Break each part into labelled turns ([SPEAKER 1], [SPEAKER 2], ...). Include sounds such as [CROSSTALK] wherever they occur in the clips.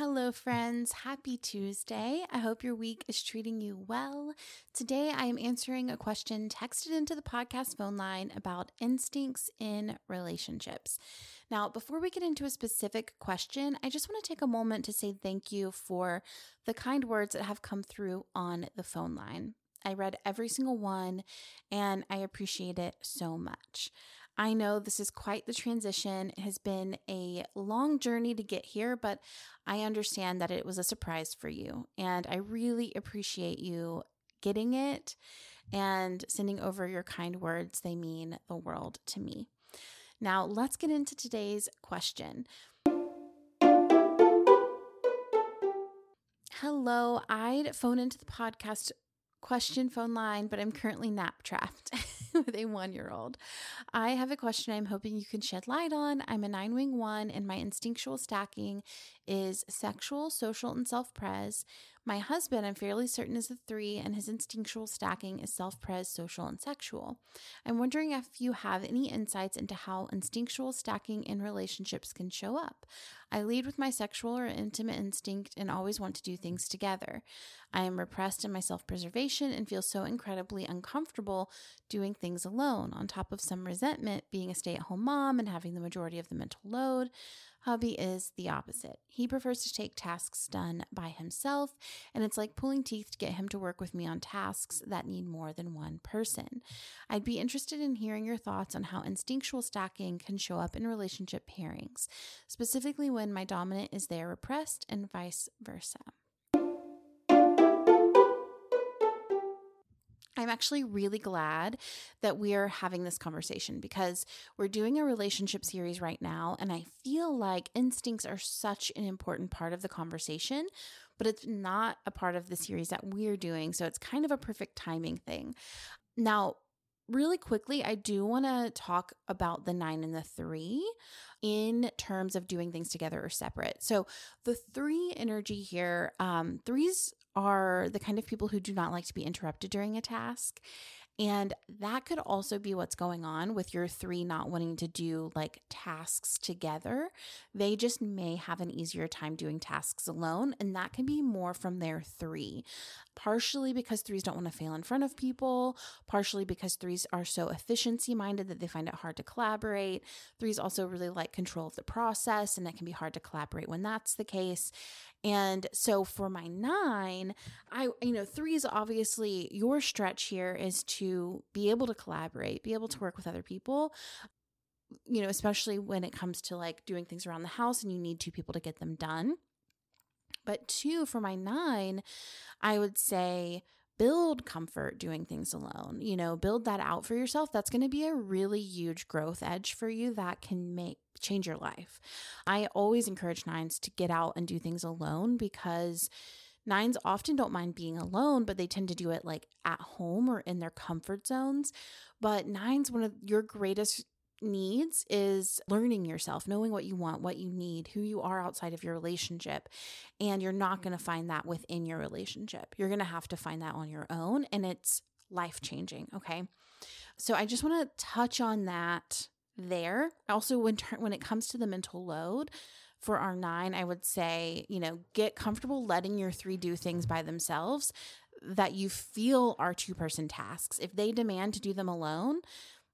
[SPEAKER 1] Hello, friends. Happy Tuesday. I hope your week is treating you well. Today, I am answering a question texted into the podcast phone line about instincts in relationships. Now, before we get into a specific question, I just want to take a moment to say thank you for the kind words that have come through on the phone line. I read every single one and I appreciate it so much. I know this is quite the transition. It has been a long journey to get here, but I understand that it was a surprise for you. And I really appreciate you getting it and sending over your kind words. They mean the world to me. Now, let's get into today's question. Hello, I'd phone into the podcast question phone line, but I'm currently nap trapped [LAUGHS] [LAUGHS] with a one year old. I have a question I'm hoping you can shed light on. I'm a nine wing one, and my instinctual stacking is sexual, social, and self pres. My husband, I'm fairly certain, is a three, and his instinctual stacking is self pres, social, and sexual. I'm wondering if you have any insights into how instinctual stacking in relationships can show up. I lead with my sexual or intimate instinct and always want to do things together. I am repressed in my self preservation and feel so incredibly uncomfortable doing things alone, on top of some resentment being a stay at home mom and having the majority of the mental load. Hubby is the opposite. He prefers to take tasks done by himself, and it's like pulling teeth to get him to work with me on tasks that need more than one person. I'd be interested in hearing your thoughts on how instinctual stacking can show up in relationship pairings, specifically when my dominant is there repressed and vice versa. I'm actually really glad that we're having this conversation because we're doing a relationship series right now. And I feel like instincts are such an important part of the conversation, but it's not a part of the series that we're doing. So it's kind of a perfect timing thing. Now, really quickly, I do want to talk about the nine and the three in terms of doing things together or separate. So, the three energy here, um, threes are the kind of people who do not like to be interrupted during a task. And that could also be what's going on with your three not wanting to do like tasks together. They just may have an easier time doing tasks alone. And that can be more from their three, partially because threes don't want to fail in front of people, partially because threes are so efficiency minded that they find it hard to collaborate. Threes also really like control of the process, and it can be hard to collaborate when that's the case. And so for my nine, I, you know, three is obviously your stretch here is to be able to collaborate, be able to work with other people, you know, especially when it comes to like doing things around the house and you need two people to get them done. But two, for my nine, I would say, build comfort doing things alone. You know, build that out for yourself. That's going to be a really huge growth edge for you that can make change your life. I always encourage nines to get out and do things alone because nines often don't mind being alone, but they tend to do it like at home or in their comfort zones. But nines, one of your greatest needs is learning yourself, knowing what you want, what you need, who you are outside of your relationship. And you're not going to find that within your relationship. You're going to have to find that on your own. And it's life changing. Okay. So I just want to touch on that there. Also, when, when it comes to the mental load, for our nine, I would say, you know, get comfortable letting your three do things by themselves that you feel are two person tasks. If they demand to do them alone,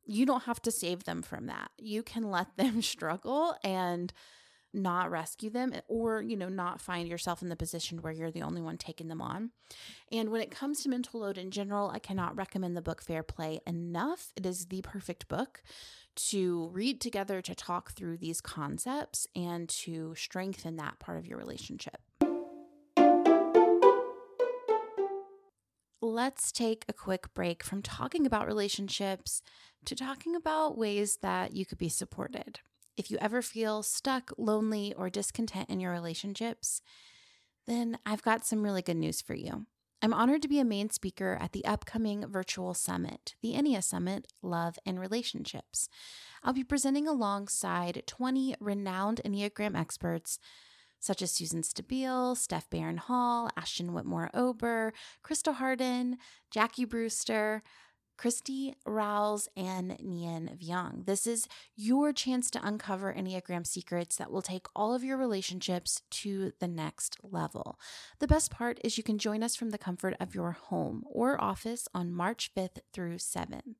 [SPEAKER 1] you don't have to save them from that. You can let [LAUGHS] them struggle and not rescue them eh, or you know not find yourself in the position where you're the only one taking them on. And when it comes to mental load in general i cannot recommend the book fair play enough. It is the perfect book to read together to talk through these concepts and to strengthen that part of your relationship. Let's take a quick break from talking about relationships to talking about ways that you could be supported. If you ever feel stuck, lonely, or discontent in your relationships, then I've got some really good news for you. I'm honored to be a main speaker at the upcoming virtual summit, the EnneaSummit Love and Relationships. I'll be presenting alongside 20 renowned Enneagram experts such as Susan Stabile, Steph Barron Hall, Ashton Whitmore Ober, Crystal Harden, Jackie Brewster, Christy Rouse, and Nhien Vuong. This is your chance to uncover Enneagram secrets that will take all of your relationships to the next level. The best part is you can join us from the comfort of your home or office on March 5th through 7th.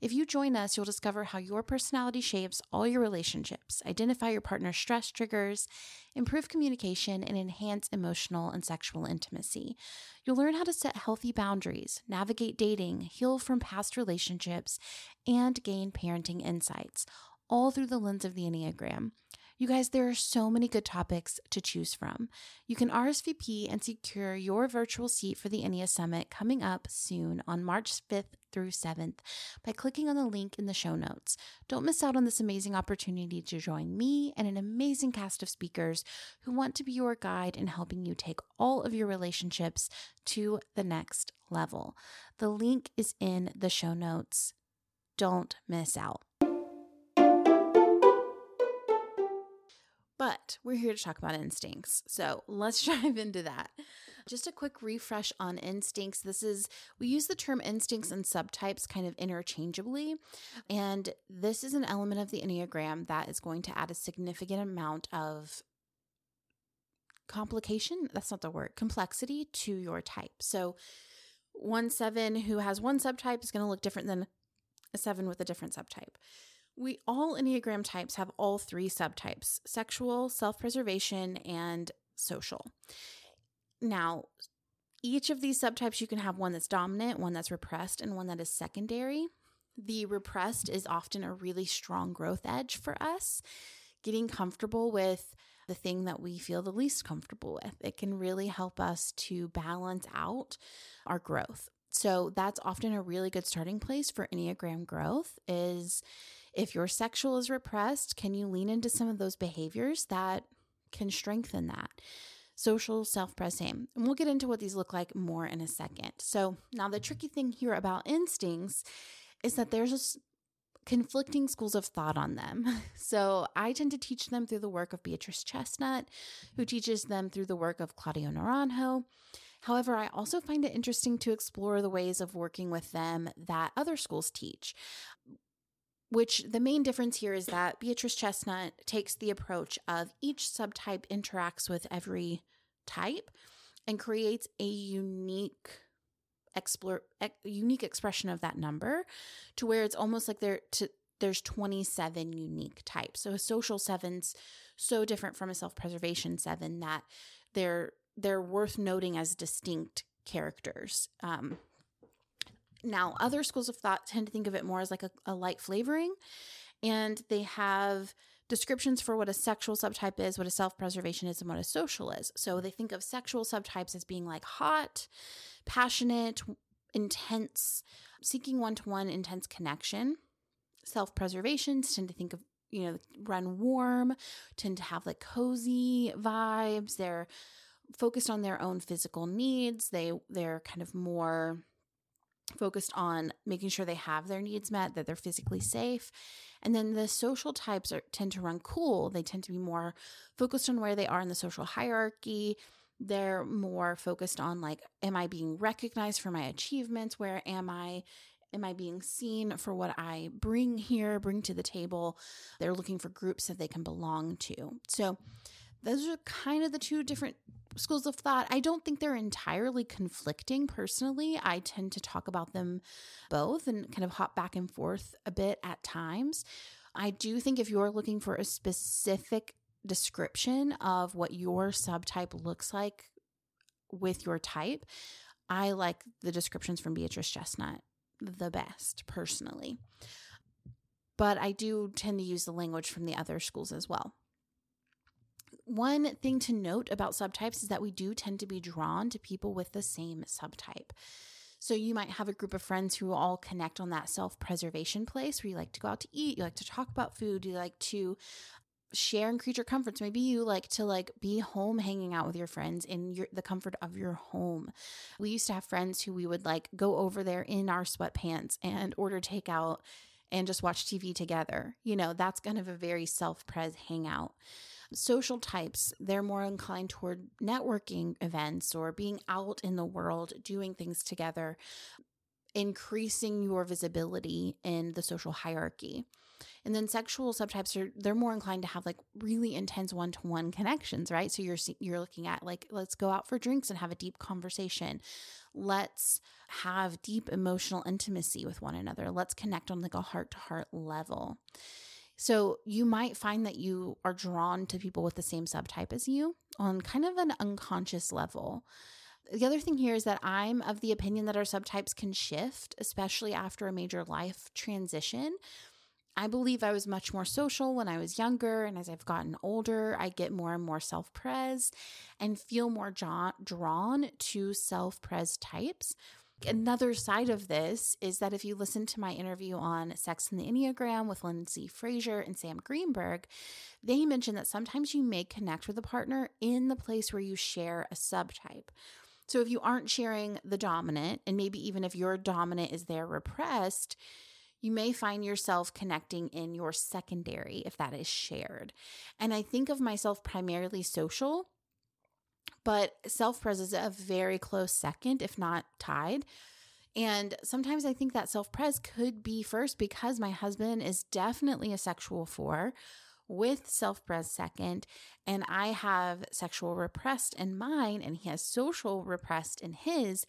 [SPEAKER 1] If you join us, you'll discover how your personality shapes all your relationships, identify your partner's stress triggers, improve communication, and enhance emotional and sexual intimacy. You'll learn how to set healthy boundaries, navigate dating, heal from past relationships, and gain parenting insights, all through the lens of the Enneagram. You guys, there are so many good topics to choose from. You can RSVP and secure your virtual seat for the EnneaSummit coming up soon on March 5th through 7th by clicking on the link in the show notes. Don't miss out on this amazing opportunity to join me and an amazing cast of speakers who want to be your guide in helping you take all of your relationships to the next level. The link is in the show notes. Don't miss out. But we're here to talk about instincts. So let's [LAUGHS] dive into that. Just a quick refresh on instincts. This is, we use the term instincts and subtypes kind of interchangeably. And this is an element of the Enneagram that is going to add a significant amount of complication. That's not the word, complexity to your type. So, one seven who has one subtype is going to look different than a seven with a different subtype. We all Enneagram types have all three subtypes sexual, self preservation, and social. Now, each of these subtypes, you can have one that's dominant, one that's repressed, and one that is secondary. The repressed is often a really strong growth edge for us, getting comfortable with the thing that we feel the least comfortable with. It can really help us to balance out our growth. So that's often a really good starting place for Enneagram growth is if your sexual is repressed, can you lean into some of those behaviors that can strengthen that? Social self pres same. And we'll get into what these look like more in a second. So, now the tricky thing here about instincts is that there's conflicting schools of thought on them. [LAUGHS] So, I tend to teach them through the work of Beatrice Chestnut, who teaches them through the work of Claudio Naranjo. However, I also find it interesting to explore the ways of working with them that other schools teach which the main difference here is that Beatrice Chestnut takes the approach of each subtype interacts with every type and creates a unique explore unique expression of that number to where it's almost like to there's 27 unique types. So a social seven's so different from a self-preservation seven that they're they're worth noting as distinct characters. Um, now, other schools of thought tend to think of it more as like a, a light flavoring, and they have descriptions for what a sexual subtype is, what a self preservation is, and what a social is. So they think of sexual subtypes as being like hot, passionate, intense, seeking one to one intense connection. Self preservations tend to think of, you know, run warm, tend to have like cozy vibes. They're focused on their own physical needs. They they're kind of more focused on making sure they have their needs met, that they're physically safe. And then the social types are, tend to run cool. They tend to be more focused on where they are in the social hierarchy. They're more focused on like, am I being recognized for my achievements? Where am I? Am I being seen for what I bring here, bring to the table? They're looking for groups that they can belong to. So, those are kind of the two different schools of thought. I don't think they're entirely conflicting personally. I tend to talk about them both and kind of hop back and forth a bit at times. I do think if you're looking for a specific description of what your subtype looks like with your type, I like the descriptions from Beatrice Chestnut the best personally. But I do tend to use the language from the other schools as well one thing to note about subtypes is that we do tend to be drawn to people with the same subtype. So you might have a group of friends who all connect on that self preservation place where you like to go out to eat, you like to talk about food, you like to share in creature comforts. Maybe you like to like be home hanging out with your friends in your the comfort of your home. We used to have friends who we would like go over there in our sweatpants and order takeout and just watch TV together. You know, that's kind of a very self-pres hangout. Social types, they're more inclined toward networking events or being out in the world, doing things together, increasing your visibility in the social hierarchy. And then sexual subtypes are they're more inclined to have like really intense one-to-one connections, right? So you're you're looking at like let's go out for drinks and have a deep conversation. Let's have deep emotional intimacy with one another. Let's connect on like a heart-to-heart level. So you might find that you are drawn to people with the same subtype as you on kind of an unconscious level. The other thing here is that I'm of the opinion that our subtypes can shift, especially after a major life transition. I believe I was much more social when I was younger, and as I've gotten older, I get more and more self pres and feel more drawn to self pres types. Another side of this is that if you listen to my interview on Sex and the Enneagram with Lindsay Frazier and Sam Greenberg, they mention that sometimes you may connect with a partner in the place where you share a subtype. So if you aren't sharing the dominant, and maybe even if your dominant is there repressed, you may find yourself connecting in your secondary if that is shared. And I think of myself primarily social, but self pres is a very close second, if not tied. And sometimes I think that self pres could be first because my husband is definitely a sexual four with self pres second, and I have sexual repressed in mine, and he has social repressed in his.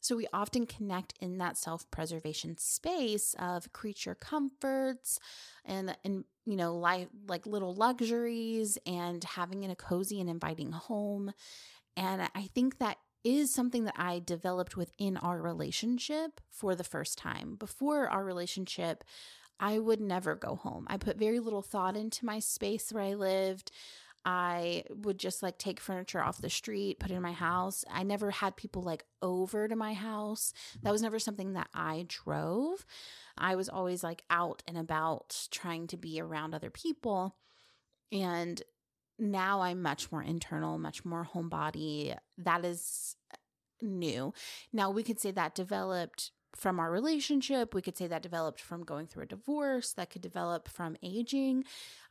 [SPEAKER 1] So we often connect in that self-preservation space of creature comforts and and you know life like little luxuries and having in a cozy and inviting home. And I think that is something that I developed within our relationship for the first time. Before our relationship, I would never go home. I put very little thought into my space where I lived. I would just like take furniture off the street, put it in my house. I never had people like over to my house. That was never something that I drove. I was always like out and about trying to be around other people. And now I'm much more internal, much more homebody. That is uh, new. Now we could say that developed from our relationship. We could say that developed from going through a divorce, that could develop from aging.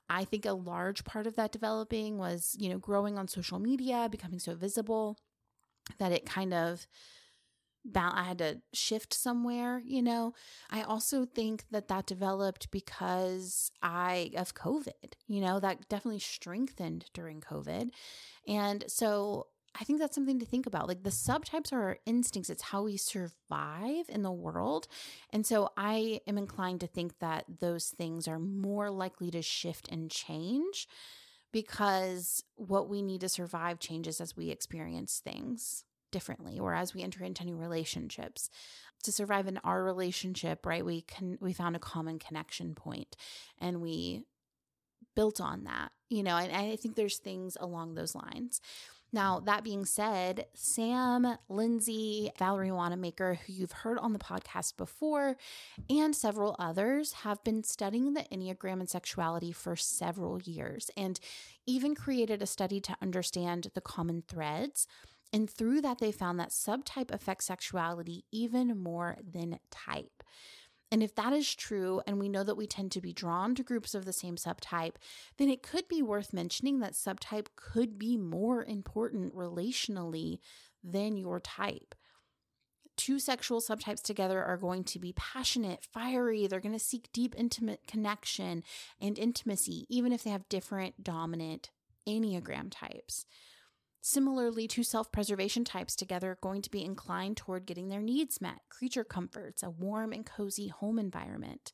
[SPEAKER 1] I think a large part of that developing was, you know, growing on social media, becoming so visible that it kind of I had to shift somewhere, you know. I also think that that developed because I of COVID, you know, that definitely strengthened during COVID. And so I think that's something to think about. Like the subtypes are our instincts, it's how we survive in the world. And so I am inclined to think that those things are more likely to shift and change because what we need to survive changes as we experience things differently or as we enter into new relationships to survive in our relationship right we can we found a common connection point and we built on that you know and i think there's things along those lines now, that being said, Sam, Lindsay, Valerie Wanamaker, who you've heard on the podcast before, and several others have been studying the Enneagram and sexuality for several years and even created a study to understand the common threads. And through that, they found that subtype affects sexuality even more than type. And if that is true, and we know that we tend to be drawn to groups of the same subtype, then it could be worth mentioning that subtype could be more important relationally than your type. Two sexual subtypes together are going to be passionate, fiery. They're going to seek deep, intimate connection and intimacy, even if they have different dominant Enneagram types. Similarly, two self preservation types together are going to be inclined toward getting their needs met, creature comforts, a warm and cozy home environment.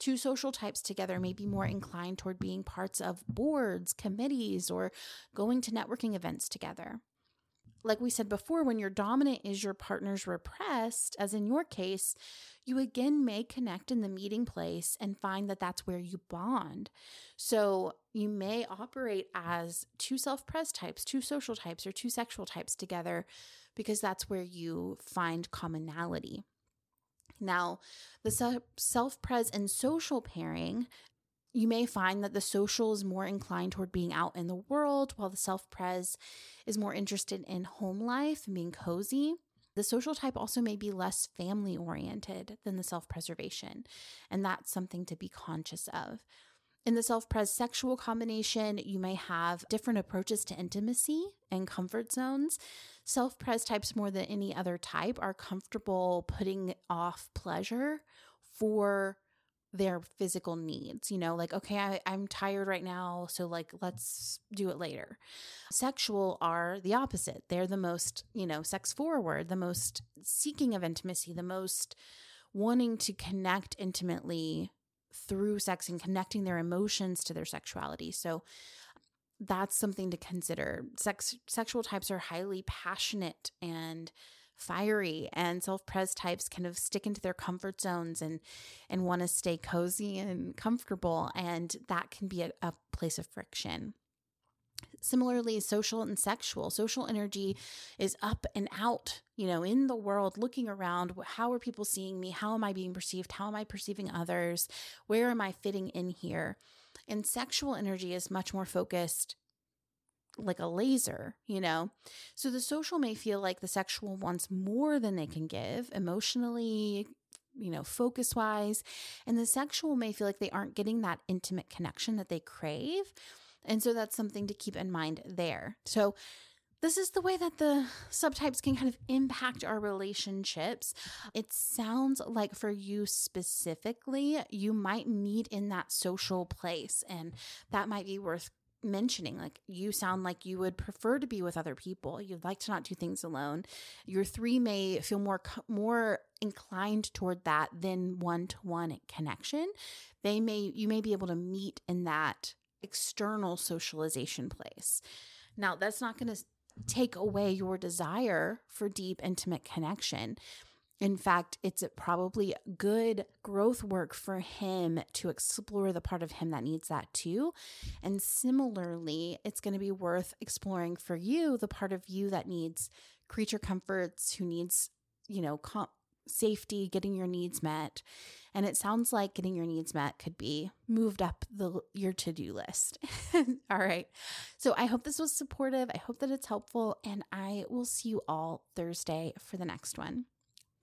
[SPEAKER 1] Two social types together may be more inclined toward being parts of boards, committees, or going to networking events together. Like we said before, when your dominant is your partner's repressed, as in your case, you again may connect in the meeting place and find that that's where you bond. So you may operate as two self pres types, two social types, or two sexual types together because that's where you find commonality. Now, the self pres and social pairing you may find that the social is more inclined toward being out in the world, while the self pres is more interested in home life and being cozy. The social type also may be less family oriented than the self preservation, and that's something to be conscious of. In the self pres sexual combination, you may have different approaches to intimacy and comfort zones. Self pres types, more than any other type, are comfortable putting off pleasure for their physical needs you know like okay I, i'm tired right now so like let's do it later. Sexual are the opposite. They're the most you know sex forward the most seeking of intimacy the most wanting to connect intimately through sex and connecting their emotions to their sexuality. So that's something to consider. Sex sexual types are highly passionate and fiery and self-pres types kind of stick into their comfort zones and and want to stay cozy and comfortable and that can be a, a place of friction Similarly, social and sexual. Social energy is up and out, you know, in the world, looking around. How are people seeing me? How am I being perceived? How am I perceiving others? Where am I fitting in here? And sexual energy is much more focused like a laser, you know? So the social may feel like the sexual wants more than they can give emotionally, you know, focus wise. And the sexual may feel like they aren't getting that intimate connection that they crave. And so that's something to keep in mind there. So this is the way that the subtypes can kind of impact our relationships. It sounds like for you specifically, you might meet in that social place, and that might be worth mentioning like you sound like you would prefer to be with other people. You'd like to not do things alone. Your three may feel more more inclined toward that than one-to-one connection. They may you may be able to meet in that external socialization place. Now that's not going to take away your desire for deep intimate connection in fact, it's probably good growth work for him to explore the part of him that needs that too. And similarly, it's going to be worth exploring for you the part of you that needs creature comforts, who needs, you know, com- safety, getting your needs met. And it sounds like getting your needs met could be moved up the your to-do list. [LAUGHS] all right. So I hope this was supportive. I hope that it's helpful and I will see you all Thursday for the next one.